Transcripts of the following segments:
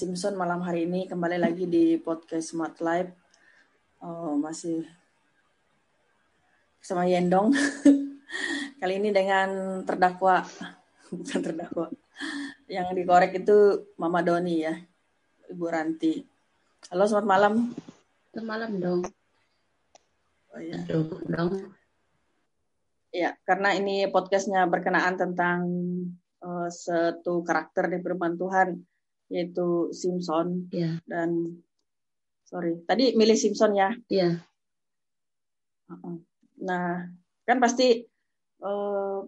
Simpson malam hari ini kembali lagi di podcast Smart Life. Oh, masih sama Yendong. Kali ini dengan terdakwa, bukan terdakwa. Yang dikorek itu Mama Doni ya, Ibu Ranti. Halo, selamat malam. Selamat malam dong. Oh, ya. Aduh, dong. Ya, karena ini podcastnya berkenaan tentang uh, satu karakter di firman Tuhan yaitu Simpson Ya, dan sorry tadi milih Simpson ya. ya, Uh-uh. Nah kan pasti uh,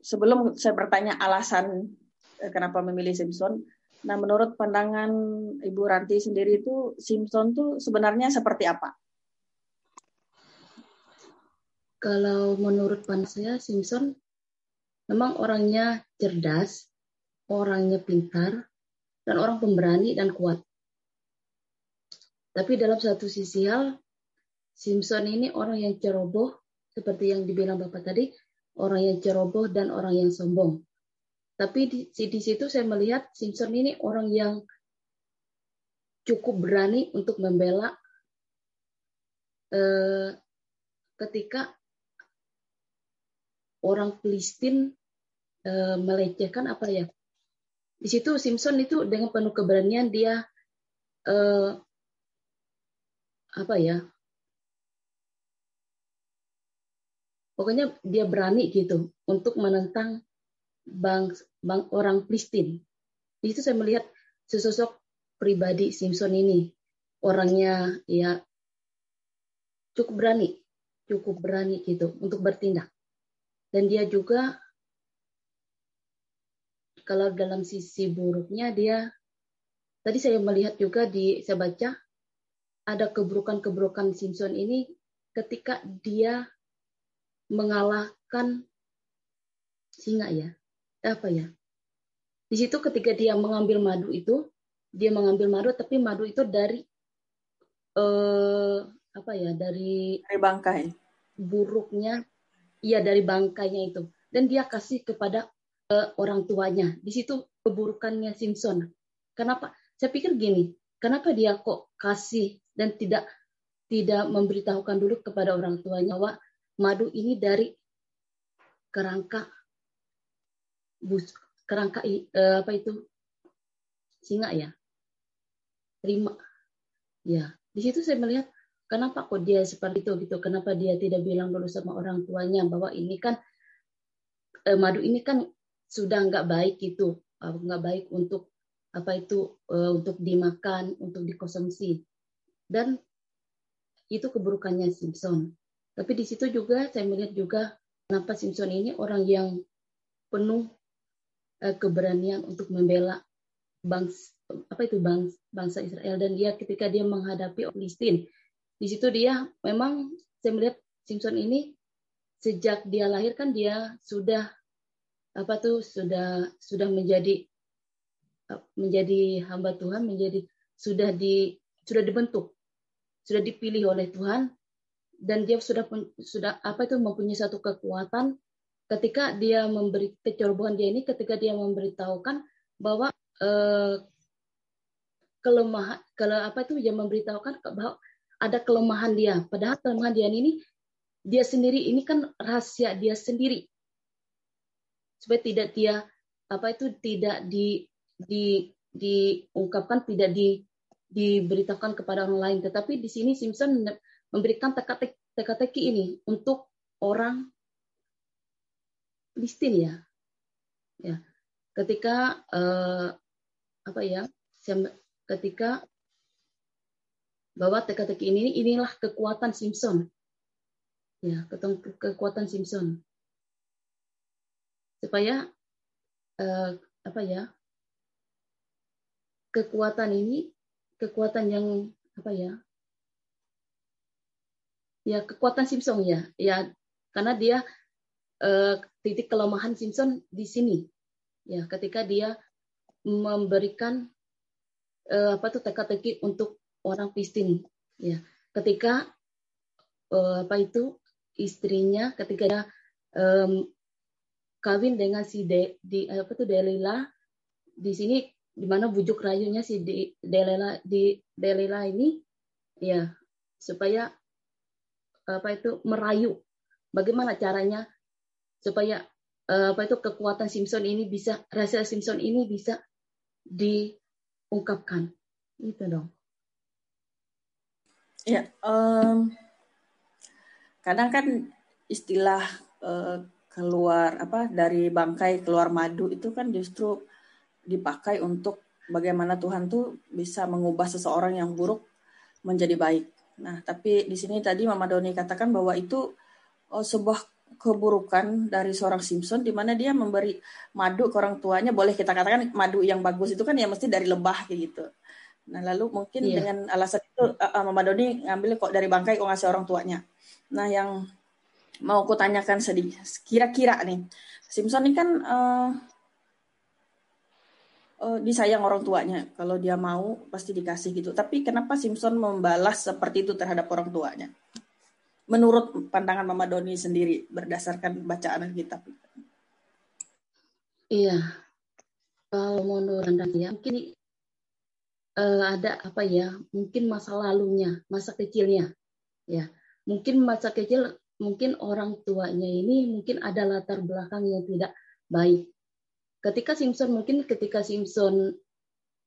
sebelum saya bertanya alasan uh, kenapa memilih Simpson, nah menurut pandangan Ibu Ranti sendiri itu Simpson tuh sebenarnya seperti apa? Kalau menurut pan saya Simpson memang orangnya cerdas, orangnya pintar, dan orang pemberani dan kuat. Tapi dalam satu sisi hal, Simpson ini orang yang ceroboh, seperti yang dibilang Bapak tadi, orang yang ceroboh dan orang yang sombong. Tapi di, di situ saya melihat Simpson ini orang yang cukup berani untuk membela eh, ketika orang Filistin eh, melecehkan apa ya? Di situ Simpson itu dengan penuh keberanian dia eh, apa ya? Pokoknya dia berani gitu untuk menentang bang, bang orang Filistin. Di situ saya melihat sesosok pribadi Simpson ini orangnya ya cukup berani, cukup berani gitu untuk bertindak. Dan dia juga kalau dalam sisi buruknya dia tadi saya melihat juga di saya baca ada keburukan-keburukan Simpson ini ketika dia mengalahkan singa ya. Apa ya? Di situ ketika dia mengambil madu itu dia mengambil madu tapi madu itu dari eh, apa ya dari Dari bangkai. buruknya iya dari bangkainya itu. Dan dia kasih kepada eh, orang tuanya. Di situ keburukannya Simpson. Kenapa? Saya pikir gini kenapa dia kok kasih dan tidak tidak memberitahukan dulu kepada orang tuanya bahwa madu ini dari kerangka bus kerangka eh, apa itu? Singa ya? Terima. Ya di situ saya melihat kenapa kok dia seperti itu gitu? Kenapa dia tidak bilang dulu sama orang tuanya bahwa ini kan eh, madu ini kan sudah nggak baik gitu eh, nggak baik untuk apa itu eh, untuk dimakan untuk dikonsumsi. Dan itu keburukannya Simpson. Tapi di situ juga saya melihat juga kenapa Simpson ini orang yang penuh eh, keberanian untuk membela bangsa apa itu bangs, bangsa Israel. Dan dia ketika dia menghadapi Filistin di situ dia memang saya melihat Simpson ini sejak dia lahir kan dia sudah apa tuh sudah sudah menjadi menjadi hamba Tuhan menjadi sudah di sudah dibentuk sudah dipilih oleh Tuhan dan dia sudah sudah apa itu mempunyai satu kekuatan ketika dia memberi kecerobohan dia ini ketika dia memberitahukan bahwa eh, kelemahan kalau apa itu dia memberitahukan bahwa ada kelemahan dia. Padahal kelemahan dia ini dia sendiri ini kan rahasia dia sendiri supaya tidak dia apa itu tidak di di diungkapkan tidak di diberitakan kepada orang lain. Tetapi di sini Simpson memberikan teka-teki, ini untuk orang Filistin ya. Ya. Ketika eh, apa ya ketika bahwa teka-teki ini inilah kekuatan Simpson. Ya kekuatan Simpson supaya eh, apa ya kekuatan ini kekuatan yang apa ya ya kekuatan Simpson ya. Ya karena dia eh, titik kelemahan Simpson di sini. Ya ketika dia memberikan eh, apa tuh teka-teki untuk orang Filistin ya ketika eh, apa itu istrinya ketika dia em, kawin dengan si De, di apa tuh Delila di sini di mana bujuk rayunya si di Delela di Delela ini. Ya supaya apa itu merayu. Bagaimana caranya supaya apa itu kekuatan Simpson ini bisa rahasia Simpson ini bisa diungkapkan. Itu dong. Ya um, kadang kan istilah uh, keluar apa dari bangkai keluar madu itu kan justru dipakai untuk bagaimana Tuhan tuh bisa mengubah seseorang yang buruk menjadi baik. Nah, tapi di sini tadi Mama Doni katakan bahwa itu oh, sebuah keburukan dari seorang Simpson di mana dia memberi madu ke orang tuanya boleh kita katakan madu yang bagus itu kan ya mesti dari lebah kayak gitu. Nah lalu mungkin yeah. dengan alasan itu uh, Mama Doni ngambil kok dari bangkai kok ngasih orang tuanya. Nah yang mau aku tanyakan sedikit kira-kira nih Simpson ini kan uh, uh, disayang orang tuanya. Kalau dia mau pasti dikasih gitu. Tapi kenapa Simpson membalas seperti itu terhadap orang tuanya? Menurut pandangan Mama Doni sendiri berdasarkan bacaan kitab. Iya. Kalau menurut ya mungkin uh, ada apa ya? Mungkin masa lalunya, masa kecilnya. Ya. Mungkin masa kecil mungkin orang tuanya ini mungkin ada latar belakang yang tidak baik. Ketika Simpson mungkin ketika Simpson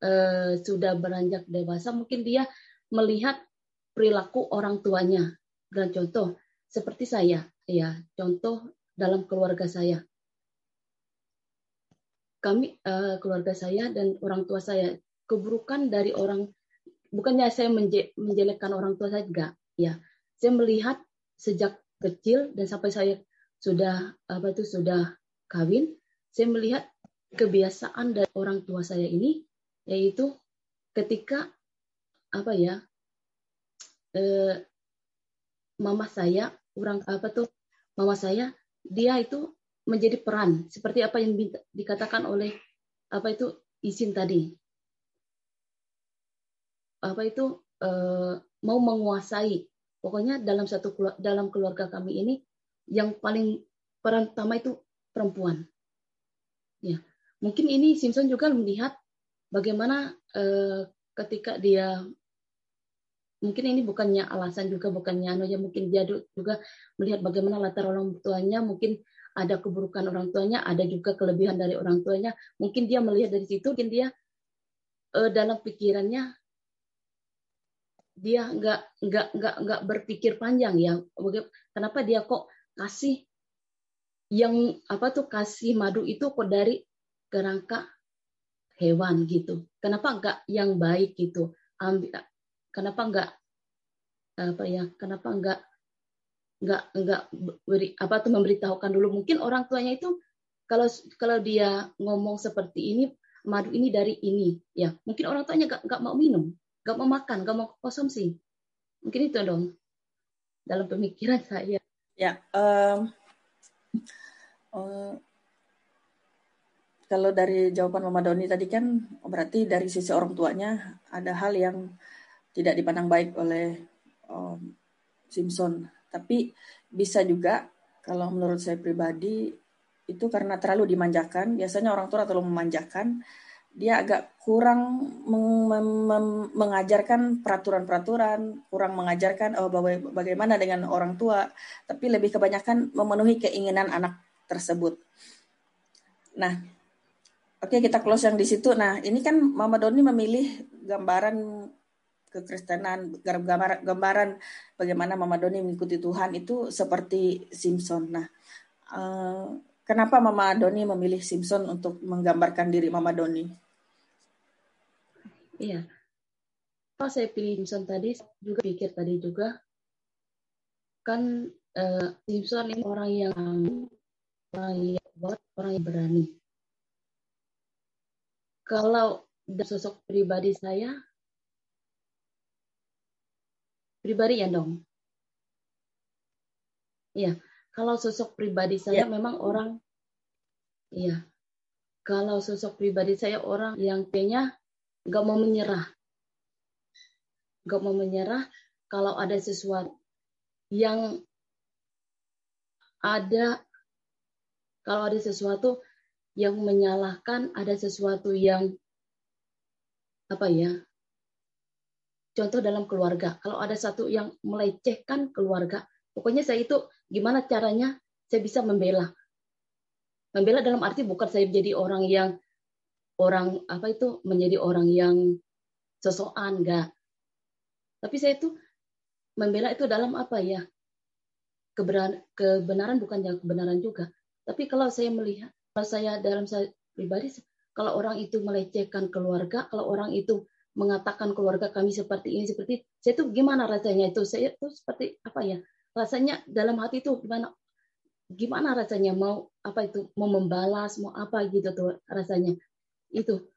uh, sudah beranjak dewasa mungkin dia melihat perilaku orang tuanya. Dan contoh seperti saya ya contoh dalam keluarga saya. Kami uh, keluarga saya dan orang tua saya keburukan dari orang bukannya saya menje, menjelekkan orang tua saya enggak ya. Saya melihat sejak kecil dan sampai saya sudah apa itu sudah kawin saya melihat kebiasaan dari orang tua saya ini yaitu ketika apa ya eh, mama saya orang apa tuh mama saya dia itu menjadi peran seperti apa yang dikatakan oleh apa itu izin tadi. Apa itu eh, mau menguasai pokoknya dalam satu dalam keluarga kami ini yang paling peran utama itu perempuan. Ya mungkin ini Simpson juga melihat bagaimana uh, ketika dia mungkin ini bukannya alasan juga bukannya anu ya mungkin dia juga melihat bagaimana latar orang tuanya mungkin ada keburukan orang tuanya ada juga kelebihan dari orang tuanya. Mungkin dia melihat dari situ mungkin dia uh, dalam pikirannya dia nggak nggak nggak nggak berpikir panjang ya kenapa dia kok kasih yang apa tuh kasih madu itu kok dari kerangka hewan gitu. Kenapa enggak yang baik gitu? Ambil, kenapa enggak apa ya? Kenapa enggak enggak enggak beri apa tuh memberitahukan dulu? Mungkin orang tuanya itu kalau kalau dia ngomong seperti ini madu ini dari ini ya mungkin orang tuanya enggak enggak mau minum enggak mau makan enggak mau konsumsi mungkin itu dong dalam pemikiran saya ya um, uh, kalau dari jawaban Mama Doni tadi kan berarti dari sisi orang tuanya ada hal yang tidak dipandang baik oleh um, Simpson. Tapi bisa juga kalau menurut saya pribadi itu karena terlalu dimanjakan. Biasanya orang tua terlalu memanjakan. Dia agak kurang meng meng mengajarkan peraturan-peraturan, kurang mengajarkan oh bagaimana dengan orang tua, tapi lebih kebanyakan memenuhi keinginan anak tersebut. Nah, Oke, kita close yang di situ. Nah, ini kan Mama Doni memilih gambaran kekristenan, gambaran, bagaimana Mama Doni mengikuti Tuhan itu seperti Simpson. Nah, uh, kenapa Mama Doni memilih Simpson untuk menggambarkan diri Mama Doni? Iya. Kalau saya pilih Simpson tadi, juga pikir tadi juga, kan uh, Simpson ini orang yang orang yang buat orang yang berani kalau sosok pribadi saya, pribadi ya dong. Iya, kalau sosok pribadi saya ya. memang orang, iya. Kalau sosok pribadi saya orang yang kayaknya nggak mau menyerah, nggak mau menyerah. Kalau ada sesuatu yang ada, kalau ada sesuatu yang menyalahkan, ada sesuatu yang apa ya contoh dalam keluarga kalau ada satu yang melecehkan keluarga pokoknya saya itu gimana caranya saya bisa membela? Membela dalam arti bukan saya jadi orang yang orang apa itu menjadi orang yang sosokan enggak. Tapi saya itu membela itu dalam apa ya? Kebenaran kebenaran bukan yang kebenaran juga. Tapi kalau saya melihat kalau saya dalam saya pribadi kalau orang itu melecehkan keluarga kalau orang itu mengatakan keluarga kami seperti ini seperti saya tuh gimana rasanya itu? Saya tuh seperti apa ya rasanya dalam hati itu gimana gimana rasanya mau apa itu mau membalas mau apa gitu tuh rasanya. Itu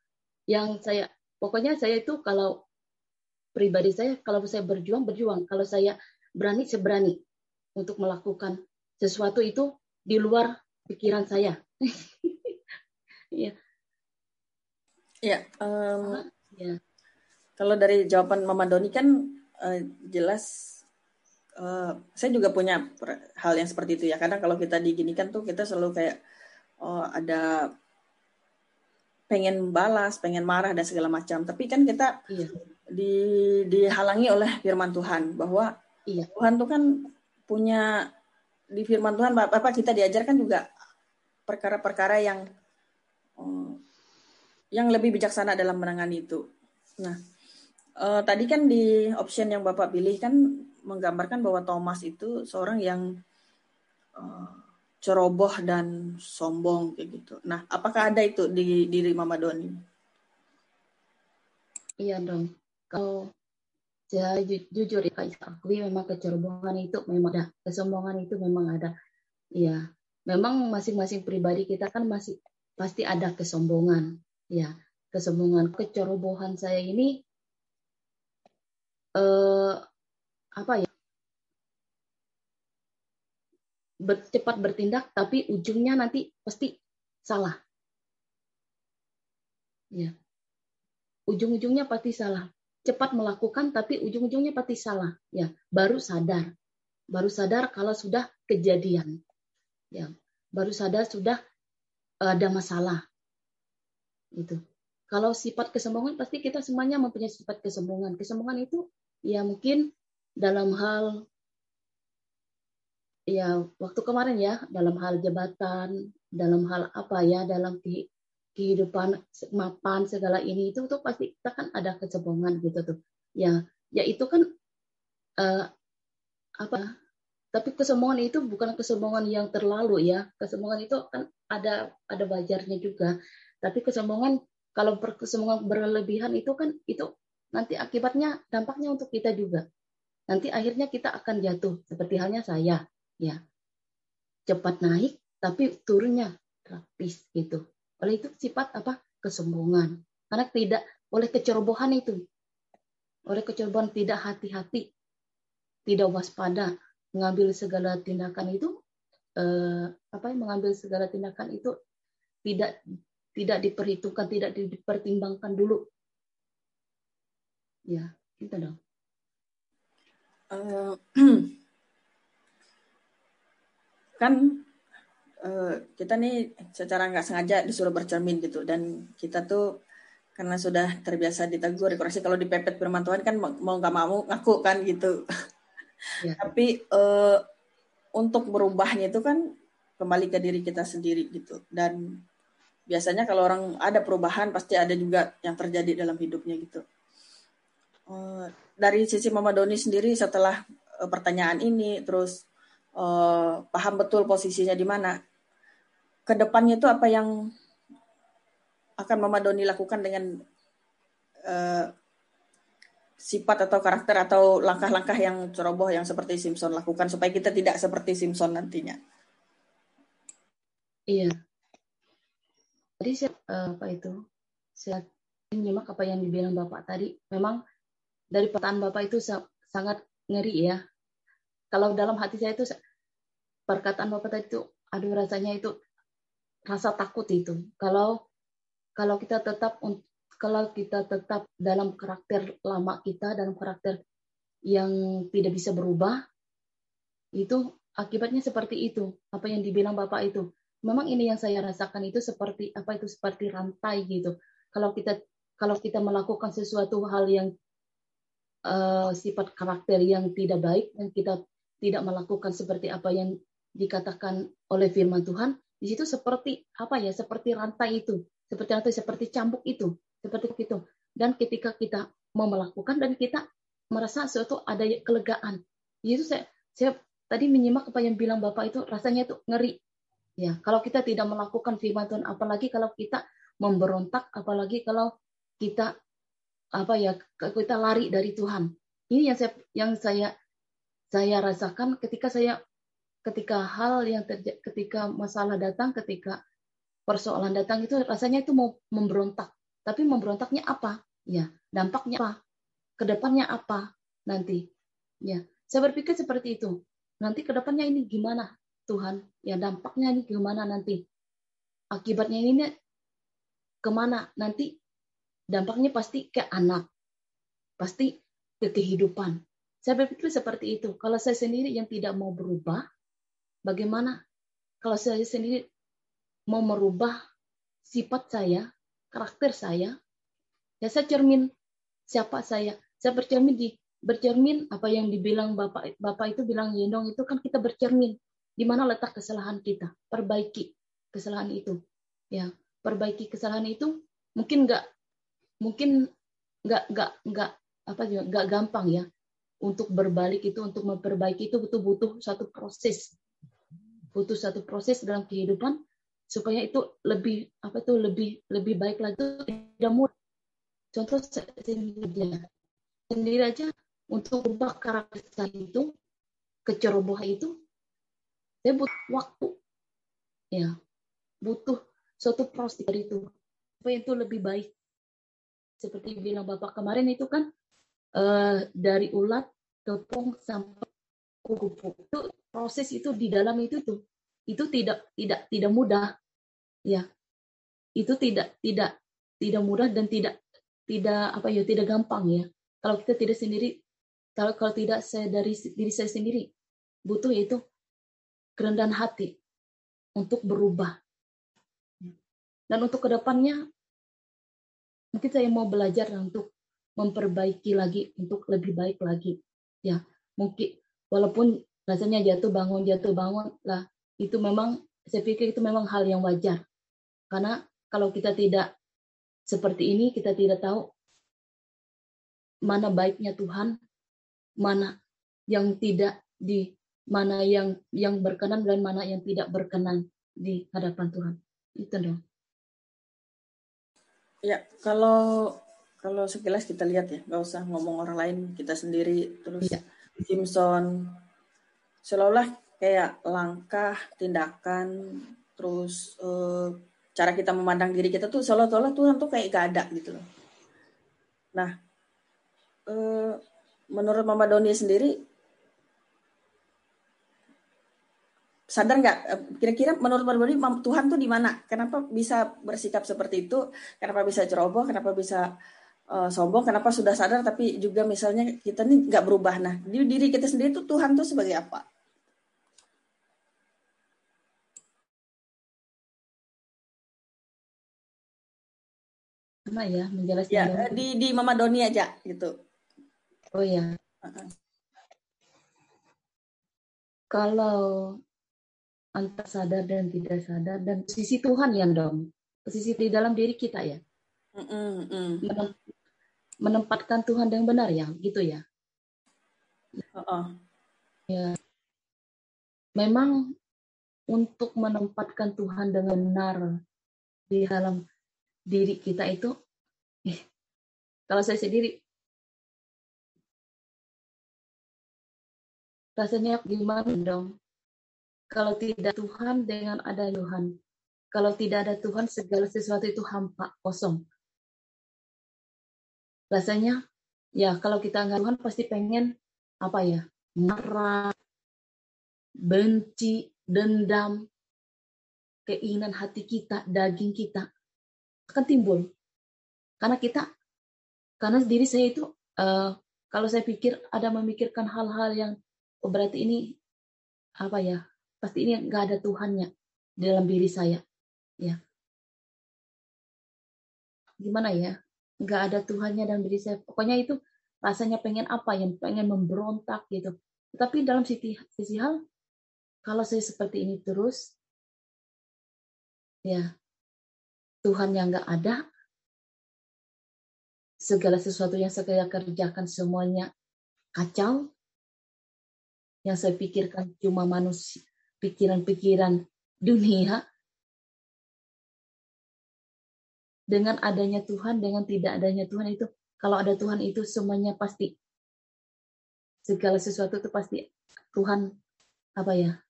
yang saya pokoknya saya itu kalau pribadi saya kalau saya berjuang berjuang. Kalau saya berani saya berani untuk melakukan sesuatu itu di luar pikiran saya. Ya ya um, ya kalau dari jawaban Mama Doni kan uh, jelas uh, saya juga punya hal yang seperti itu ya. Kadang kalau kita diginikan tuh kita selalu kayak oh ada pengen balas, pengen marah dan segala macam. Tapi kan kita iya. di dihalangi oleh firman Tuhan bahwa iya. Tuhan tuh kan punya di firman Tuhan Bapak kita diajarkan juga perkara-perkara yang um, yang lebih bijaksana dalam menangani itu. Nah, Uh, tadi kan di option yang Bapak pilih kan menggambarkan bahwa Thomas itu seorang yang uh, ceroboh dan sombong kayak gitu. Nah, apakah ada itu di diri Mama Doni? Iya dong. Kalau saya ju jujur ya akui memang kecerobohan itu memang ada, kesombongan itu memang ada. Iya, memang masing-masing pribadi kita kan masih pasti ada kesombongan. Ya, kesombongan, kecerobohan saya ini eh, apa ya cepat bertindak tapi ujungnya nanti pasti salah. Ya. Ujung-ujungnya pasti salah. Cepat melakukan tapi ujung-ujungnya pasti salah. Ya baru sadar. Baru sadar kalau sudah kejadian. Ya baru sadar sudah ada masalah. Itu kalau sifat kesombongan pasti kita semuanya mempunyai sifat kesombongan. Kesombongan itu ya mungkin dalam hal ya waktu kemarin ya dalam hal jabatan dalam hal apa ya dalam kehidupan mapan segala ini itu tuh pasti kita kan ada kesombongan gitu tuh. Ya ya itu kan uh, apa tapi kesombongan itu bukan kesombongan yang terlalu ya. Kesombongan itu kan ada ada wajarnya juga. Tapi kesombongan kalau kesombongan berlebihan itu kan itu nanti akibatnya dampaknya untuk kita juga. Nanti akhirnya kita akan jatuh seperti halnya saya, ya. Cepat naik tapi turunnya rapis gitu. Oleh itu sifat apa? kesombongan. Karena tidak oleh kecerobohan itu. Oleh kecerobohan tidak hati-hati, tidak waspada, mengambil segala tindakan itu eh, apa mengambil segala tindakan itu tidak tidak diperhitungkan, tidak dipertimbangkan dulu Ya, itu dong. Uh, kan uh, kita nih secara nggak sengaja disuruh bercermin gitu dan kita tuh karena sudah terbiasa ditegur dikoreksi kalau dipepet firman Tuhan kan mau nggak mau ngaku kan gitu. Ya. Tapi uh, untuk berubahnya itu kan kembali ke diri kita sendiri gitu dan biasanya kalau orang ada perubahan pasti ada juga yang terjadi dalam hidupnya gitu. Eh, dari sisi Mama Doni sendiri setelah uh, pertanyaan ini terus uh, paham betul posisinya di mana ke depannya itu apa yang akan Mama Doni lakukan dengan sifat atau karakter atau langkah-langkah yang ceroboh yang seperti Simpson lakukan supaya kita tidak seperti Simpson nantinya. Iya. Tadi saya apa itu? Saya menyimak apa yang dibilang Bapak tadi. Memang dari perkataan Bapak itu sangat ngeri ya. Kalau dalam hati saya itu perkataan Bapak tadi itu aduh rasanya itu rasa takut itu. Kalau kalau kita tetap kalau kita tetap dalam karakter lama kita dalam karakter yang tidak bisa berubah itu akibatnya seperti itu apa yang dibilang bapak itu memang ini yang saya rasakan itu seperti apa itu seperti rantai gitu kalau kita kalau kita melakukan sesuatu hal yang uh, sifat karakter yang tidak baik dan kita tidak melakukan seperti apa yang dikatakan oleh firman Tuhan, di situ seperti apa ya? Seperti rantai itu, seperti rantai, seperti cambuk itu, seperti itu. Dan ketika kita mau melakukan dan kita merasa sesuatu ada kelegaan, itu saya, saya tadi menyimak apa yang bilang Bapak itu rasanya itu ngeri. Ya, kalau kita tidak melakukan firman Tuhan, apalagi kalau kita memberontak, apalagi kalau kita apa ya kita lari dari Tuhan. Ini yang saya yang saya saya rasakan ketika saya ketika hal yang terjadi, ketika masalah datang, ketika persoalan datang itu rasanya itu mau memberontak. Tapi memberontaknya apa? Ya, dampaknya apa? Ke depannya apa nanti? Ya, saya berpikir seperti itu. Nanti ke depannya ini gimana Tuhan? Ya, dampaknya ini gimana nanti? Akibatnya ini ke mana? Nanti dampaknya pasti ke anak, pasti ke kehidupan. Saya berpikir seperti itu. Kalau saya sendiri yang tidak mau berubah, Bagaimana kalau saya sendiri mau merubah sifat saya, karakter saya, ya saya cermin siapa saya. Saya bercermin di bercermin apa yang dibilang Bapak Bapak itu bilang Yendong itu kan kita bercermin di mana letak kesalahan kita, perbaiki kesalahan itu. Ya, perbaiki kesalahan itu mungkin nggak mungkin nggak nggak nggak apa juga nggak gampang ya untuk berbalik itu untuk memperbaiki itu butuh butuh satu proses. Butuh satu proses dalam kehidupan supaya itu lebih apa itu lebih lebih baik lagi tidak mudah. Contoh sendiri aja. Sendiri aja untuk ubah karakter saya itu kecerobohan itu saya butuh waktu. Ya butuh suatu proses dari itu supaya itu lebih baik seperti bilang bapak kemarin itu kan uh, dari ulat tepung sampai kupu itu proses itu di dalam itu tuh itu tidak tidak tidak mudah. Ya. Itu tidak tidak tidak mudah dan tidak tidak apa ya tidak gampang ya. Kalau kita tidak sendiri kalau kalau tidak saya dari diri saya sendiri butuh itu kerendahan hati untuk berubah. Dan untuk ke depannya mungkin saya mau belajar untuk memperbaiki lagi untuk lebih baik lagi. Ya mungkin walaupun rasanya jatuh bangun jatuh bangun lah itu memang saya pikir itu memang hal yang wajar. Karena kalau kita tidak seperti ini kita tidak tahu mana baiknya Tuhan mana yang tidak di mana yang yang berkenan dan mana yang tidak berkenan di hadapan Tuhan. Itu dong ya kalau kalau sekilas kita lihat ya nggak usah ngomong orang lain kita sendiri terus ya. Simpson seolah-olah kayak langkah, tindakan, terus uh, cara kita memandang diri kita tuh seolah-olah Tuhan tuh kayak gak ada gitu loh. Nah, uh, menurut Mama Doni sendiri, sadar nggak? Eh, kira-kira menurut Doni Tuhan tuh di mana? Kenapa bisa bersikap seperti itu? Kenapa bisa ceroboh? Kenapa bisa uh, sombong, kenapa sudah sadar tapi juga misalnya kita ini nggak berubah. Nah, di diri kita sendiri tuh Tuhan tuh sebagai apa? Sama ya menjelaskan. Ya, di di Mama Doni aja gitu. Oh ya. Kalau antara sadar dan tidak sadar dan sisi Tuhan yang dong, posisi di dalam diri kita ya. Mm -mm menempatkan Tuhan yang benar ya, gitu ya. Uh -uh. Ya. Memang untuk menempatkan Tuhan dengan benar di dalam diri kita itu, eh, kalau saya sendiri rasanya gimana dong? Kalau tidak Tuhan dengan ada Tuhan, kalau tidak ada Tuhan segala sesuatu itu hampa kosong. Rasanya ya kalau kita nggak Tuhan pasti pengen apa ya marah benci dendam keinginan hati kita daging kita akan timbul. Karena kita karena diri saya itu uh, kalau saya pikir ada memikirkan hal-hal yang oh berarti ini apa ya pasti ini nggak ada Tuhannya dalam diri saya ya gimana ya nggak ada Tuhannya dalam diri saya. Pokoknya itu rasanya pengen apa yang pengen memberontak gitu. Tapi dalam sisi, sisi hal, kalau saya seperti ini terus, ya Tuhan yang nggak ada, segala sesuatu yang saya kerjakan semuanya kacau, yang saya pikirkan cuma manusia, pikiran-pikiran dunia, dengan adanya Tuhan, dengan tidak adanya Tuhan itu, kalau ada Tuhan itu semuanya pasti, segala sesuatu itu pasti Tuhan apa ya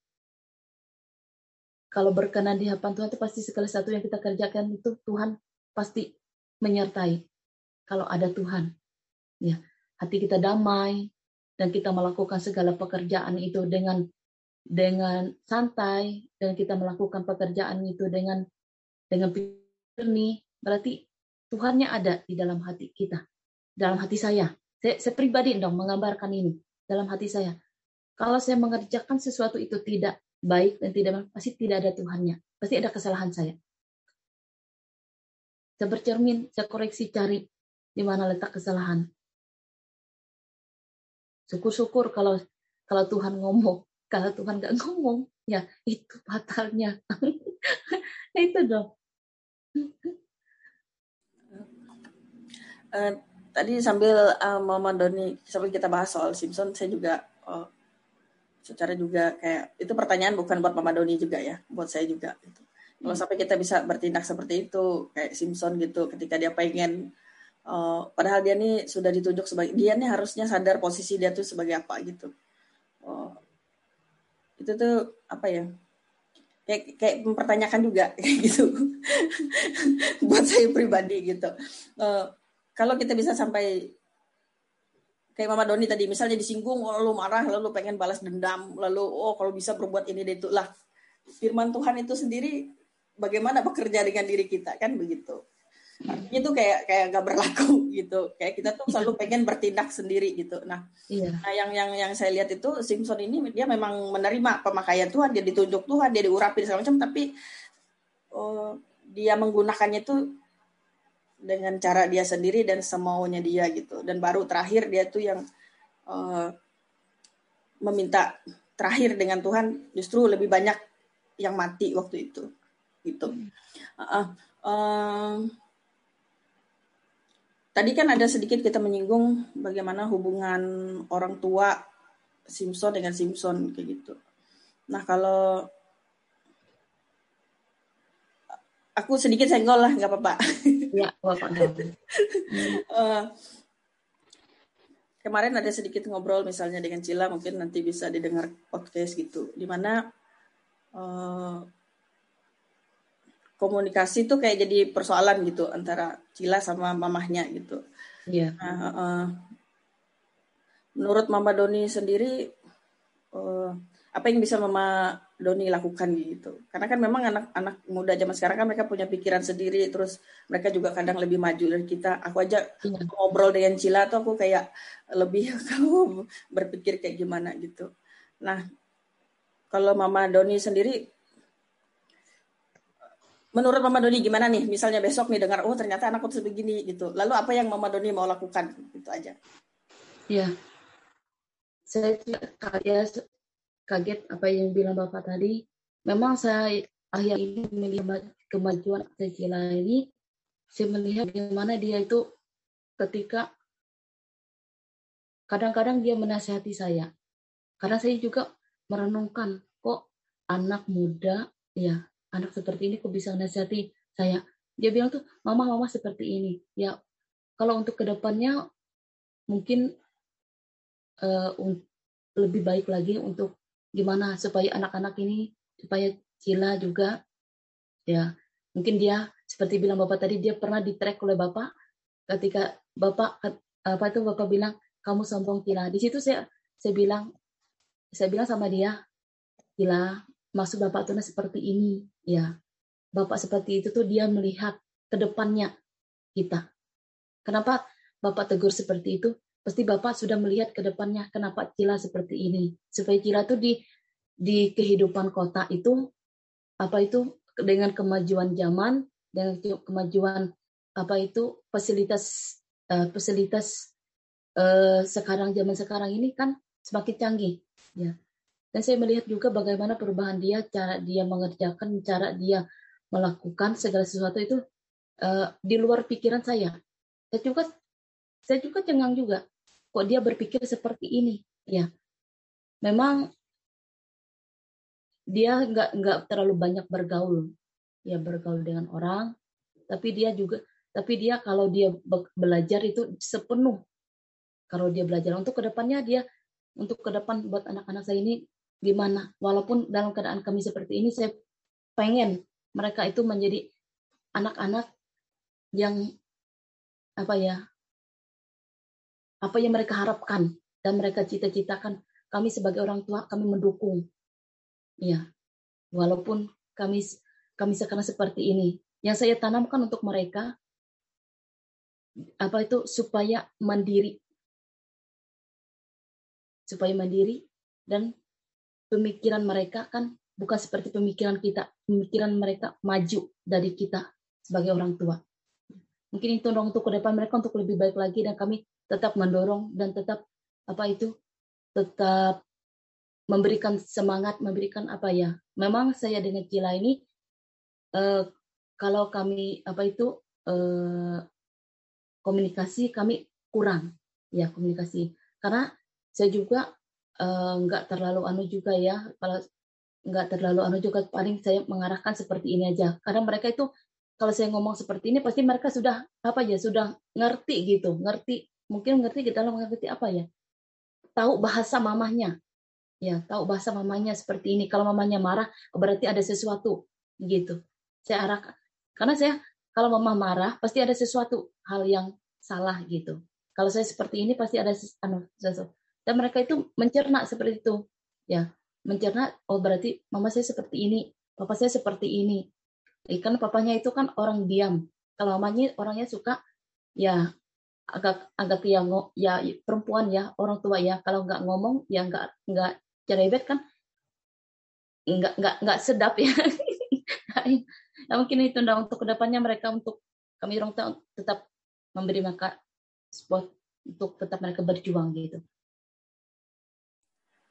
kalau berkenan di hadapan Tuhan itu pasti segala sesuatu yang kita kerjakan itu Tuhan pasti menyertai. Kalau ada Tuhan, ya hati kita damai dan kita melakukan segala pekerjaan itu dengan dengan santai dan kita melakukan pekerjaan itu dengan dengan jernih berarti Tuhannya ada di dalam hati kita dalam hati saya saya, saya pribadi dong menggambarkan ini dalam hati saya kalau saya mengerjakan sesuatu itu tidak baik dan tidak pasti tidak ada Tuhannya. Pasti ada kesalahan saya. Saya bercermin, saya koreksi cari di mana letak kesalahan. Syukur-syukur kalau kalau Tuhan ngomong, kalau Tuhan nggak ngomong, ya itu fatalnya. itu dong. Uh, tadi sambil uh, Mama Doni sambil kita bahas soal Simpson, saya juga uh, secara juga kayak itu pertanyaan bukan buat Mama Doni juga ya, buat saya juga. Gitu. Kalau sampai kita bisa bertindak seperti itu, kayak Simpson gitu, ketika dia pengen, uh, padahal dia nih sudah ditunjuk sebagai dia nih harusnya sadar posisi dia tuh sebagai apa gitu. Itu tuh apa ya? Kayak, kayak mempertanyakan juga kayak gitu buat saya pribadi gitu. Uh, kalau kita bisa sampai kayak Mama Doni tadi misalnya disinggung lalu marah lalu pengen balas dendam lalu oh kalau bisa berbuat ini dan itu lah firman Tuhan itu sendiri bagaimana bekerja dengan diri kita kan begitu itu kayak kayak gak berlaku gitu. Kayak kita tuh selalu pengen bertindak sendiri gitu. Nah, iya. nah yang yang yang saya lihat itu Simpson ini dia memang menerima pemakaian Tuhan dia ditunjuk Tuhan dia diurapi segala macam tapi oh, dia menggunakannya itu dengan cara dia sendiri dan semaunya dia gitu. Dan baru terakhir dia tuh yang uh, meminta terakhir dengan Tuhan justru lebih banyak yang mati waktu itu. Gitu. Uh, uh, tadi kan ada sedikit kita menyinggung bagaimana hubungan orang tua Simpson dengan Simpson kayak gitu. Nah kalau aku sedikit senggol lah nggak apa-apa. Ya, uh, kemarin ada sedikit ngobrol misalnya dengan Cila mungkin nanti bisa didengar podcast gitu, di mana uh, komunikasi tuh kayak jadi persoalan gitu antara Cila sama mamahnya gitu. Iya. Nah, uh, menurut Mama Doni sendiri uh, apa yang bisa Mama Doni lakukan gitu. Karena kan memang anak-anak muda zaman sekarang kan mereka punya pikiran sendiri, terus mereka juga kadang lebih maju dari kita. Aku aja iya. ngobrol dengan Cila tuh aku kayak lebih kamu berpikir kayak gimana gitu. Nah, kalau Mama Doni sendiri, menurut Mama Doni gimana nih? Misalnya besok nih dengar, oh ternyata anakku tuh begini gitu. Lalu apa yang Mama Doni mau lakukan? Itu aja. Iya. Saya kayak kaget apa yang bilang Bapak tadi. Memang saya akhir ini melihat kemajuan Cecila ini, saya melihat bagaimana dia itu ketika kadang-kadang dia menasihati saya. Karena saya juga merenungkan, kok anak muda, ya anak seperti ini kok bisa menasihati saya. Dia bilang tuh, mama, mama seperti ini. Ya, kalau untuk ke depannya mungkin uh, lebih baik lagi untuk gimana supaya anak-anak ini supaya Cila juga ya mungkin dia seperti bilang bapak tadi dia pernah di track oleh bapak ketika bapak apa itu bapak bilang kamu sombong Cila di situ saya saya bilang saya bilang sama dia Cila maksud bapak tuh seperti ini ya. Bapak seperti itu tuh dia melihat ke depannya kita. Kenapa bapak tegur seperti itu? Pasti Bapak sudah melihat ke depannya kenapa Cila seperti ini. Supaya Cila tuh di di kehidupan kota itu apa itu dengan kemajuan zaman dengan kemajuan apa itu fasilitas uh, fasilitas uh, sekarang zaman sekarang ini kan semakin canggih ya dan saya melihat juga bagaimana perubahan dia cara dia mengerjakan cara dia melakukan segala sesuatu itu uh, di luar pikiran saya. Saya juga saya juga cengang juga kok dia berpikir seperti ini? Ya memang dia nggak nggak terlalu banyak bergaul. Ya bergaul dengan orang tapi dia juga tapi dia kalau dia belajar itu sepenuh. Kalau dia belajar untuk ke depannya dia untuk ke depan buat anak-anak saya ini gimana? Walaupun dalam keadaan kami seperti ini saya pengen mereka itu menjadi anak-anak yang apa ya apa yang mereka harapkan dan mereka cita-citakan. Kami sebagai orang tua kami mendukung. Ya walaupun kami kami sekarang seperti ini. Yang saya tanamkan untuk mereka apa itu supaya mandiri. Supaya mandiri dan pemikiran mereka kan bukan seperti pemikiran kita. Pemikiran mereka maju dari kita sebagai orang tua. Mungkin itu dong untuk ke depan mereka untuk lebih baik lagi dan kami tetap mendorong dan tetap apa itu tetap memberikan semangat memberikan apa ya. Memang saya dengan Cila ini eh, kalau kami apa itu eh, komunikasi kami kurang. Ya komunikasi. Karena saya juga nggak uh, terlalu anu juga ya. Kalau nggak terlalu anu juga paling saya mengarahkan seperti ini aja. Karena mereka itu kalau saya ngomong seperti ini pasti mereka sudah apa ya sudah ngerti gitu. Ngerti mungkin ngerti kita dalam ngerti apa ya. Tahu bahasa mamahnya. Ya tahu bahasa mamanya seperti ini. Kalau mamanya marah berarti ada sesuatu gitu. Saya arahkan karena saya kalau mama marah pasti ada sesuatu hal yang salah gitu. Kalau saya seperti ini pasti ada anu sesuatu dan mereka itu mencerna seperti itu. Ya mencerna oh berarti mama saya seperti ini papa saya seperti ini. Ikan papanya itu kan orang diam. Kalau mamanya orangnya suka ya agak agak yang ya perempuan ya orang tua ya. Kalau nggak ngomong ya nggak nggak cerebet kan nggak nggak nggak sedap ya. Ya mungkin itu nah, untuk ke depannya mereka untuk kami orang tua tetap memberi mereka spot untuk tetap mereka berjuang gitu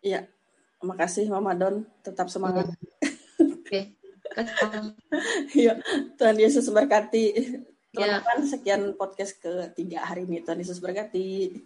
Iya, makasih Mama Don, tetap semangat. Oke. Iya, Tuhan Yesus berkati. Ya. Teman-teman, sekian podcast ketiga hari ini. Tuhan Yesus berkati.